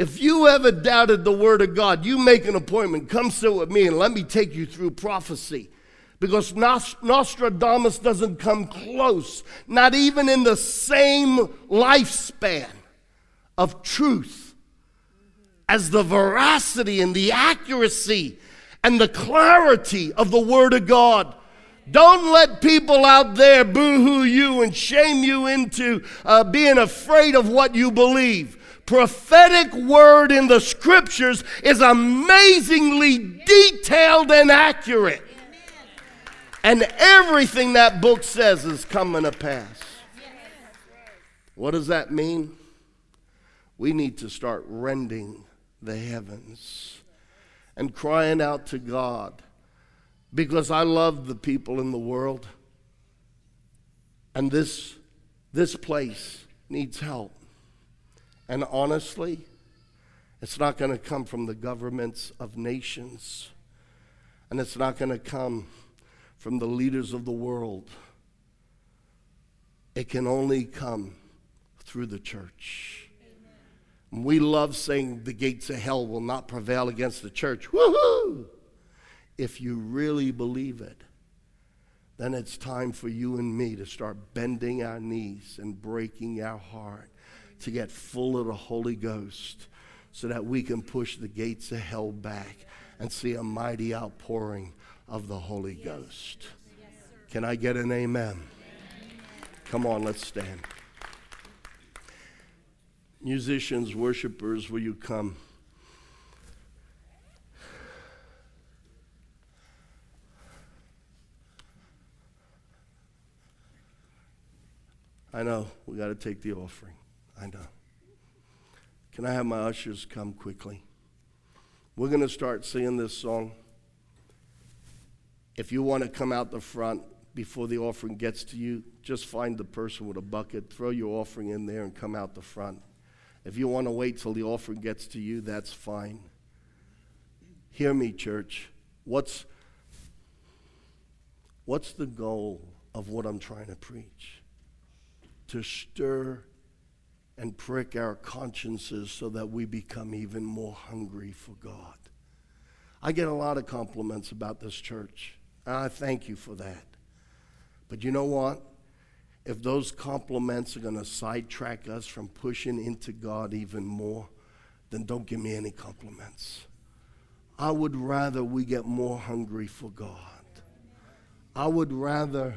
S1: If you ever doubted the Word of God, you make an appointment. Come sit with me and let me take you through prophecy. Because Nostradamus doesn't come close, not even in the same lifespan of truth, as the veracity and the accuracy and the clarity of the Word of God. Don't let people out there boo hoo you and shame you into uh, being afraid of what you believe prophetic word in the scriptures is amazingly detailed and accurate. And everything that book says is coming to pass. What does that mean? We need to start rending the heavens and crying out to God because I love the people in the world and this this place needs help. And honestly, it's not going to come from the governments of nations, and it's not going to come from the leaders of the world. It can only come through the church. Amen. We love saying the gates of hell will not prevail against the church. Woohoo! If you really believe it, then it's time for you and me to start bending our knees and breaking our heart to get full of the Holy Ghost so that we can push the gates of hell back and see a mighty outpouring of the Holy Ghost. Can I get an amen? Come on, let's stand. Musicians, worshipers, will you come? I know we got to take the offering. I know. Can I have my ushers come quickly? We're going to start singing this song. If you want to come out the front before the offering gets to you, just find the person with a bucket, throw your offering in there, and come out the front. If you want to wait till the offering gets to you, that's fine. Hear me, church. What's, what's the goal of what I'm trying to preach? To stir and prick our consciences so that we become even more hungry for God. I get a lot of compliments about this church, and I thank you for that. But you know what? If those compliments are going to sidetrack us from pushing into God even more, then don't give me any compliments. I would rather we get more hungry for God. I would rather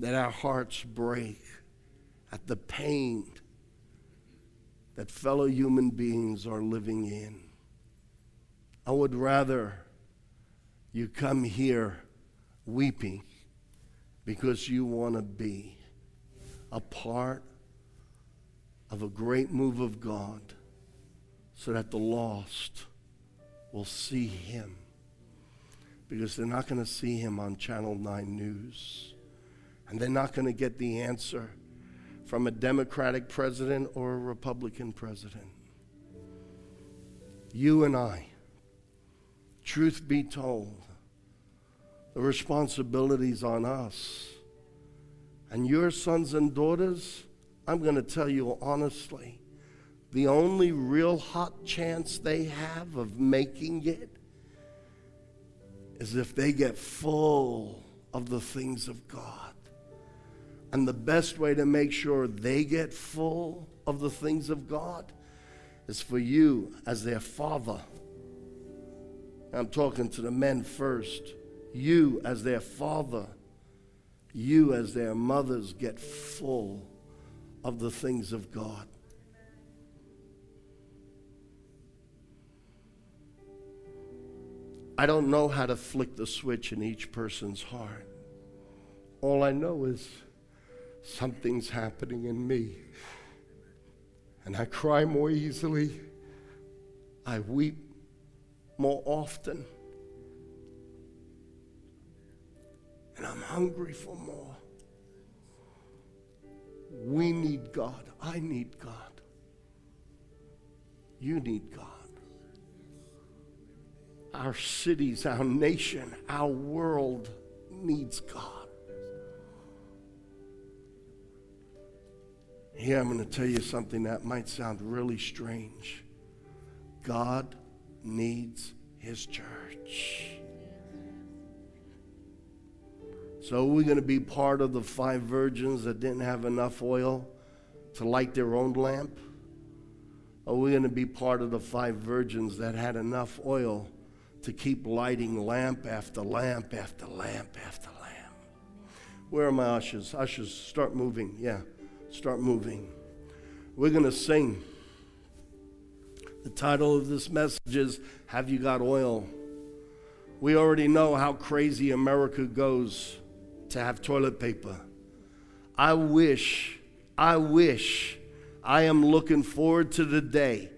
S1: that our hearts break at the pain that fellow human beings are living in. I would rather you come here weeping because you want to be a part of a great move of God so that the lost will see him. because they're not going to see him on Channel 9 News. And they're not going to get the answer from a Democratic president or a Republican president. You and I, truth be told, the responsibility's on us. And your sons and daughters, I'm going to tell you honestly, the only real hot chance they have of making it is if they get full of the things of God. And the best way to make sure they get full of the things of God is for you as their father. I'm talking to the men first. You as their father, you as their mothers get full of the things of God. I don't know how to flick the switch in each person's heart. All I know is something's happening in me. And I cry more easily. I weep more often. And I'm hungry for more. We need God. I need God. You need God our cities, our nation, our world needs God. Here, I'm going to tell you something that might sound really strange. God needs his church. So, are we're going to be part of the five virgins that didn't have enough oil to light their own lamp? Are we going to be part of the five virgins that had enough oil to keep lighting lamp after lamp after lamp after lamp. Where are my ushers? Ushers, start moving. Yeah, start moving. We're going to sing. The title of this message is Have You Got Oil? We already know how crazy America goes to have toilet paper. I wish, I wish, I am looking forward to the day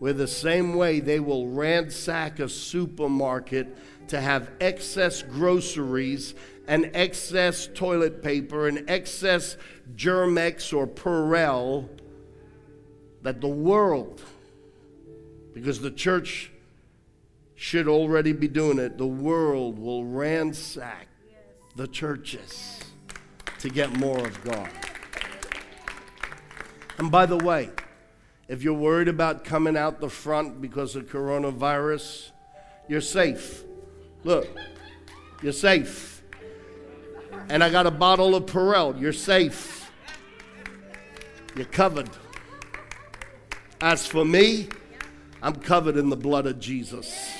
S1: where the same way they will ransack a supermarket to have excess groceries and excess toilet paper and excess Germ-X or Purell, that the world, because the church should already be doing it, the world will ransack the churches to get more of God. And by the way, if you're worried about coming out the front because of coronavirus, you're safe. Look, you're safe. And I got a bottle of Purell. You're safe. You're covered. As for me, I'm covered in the blood of Jesus.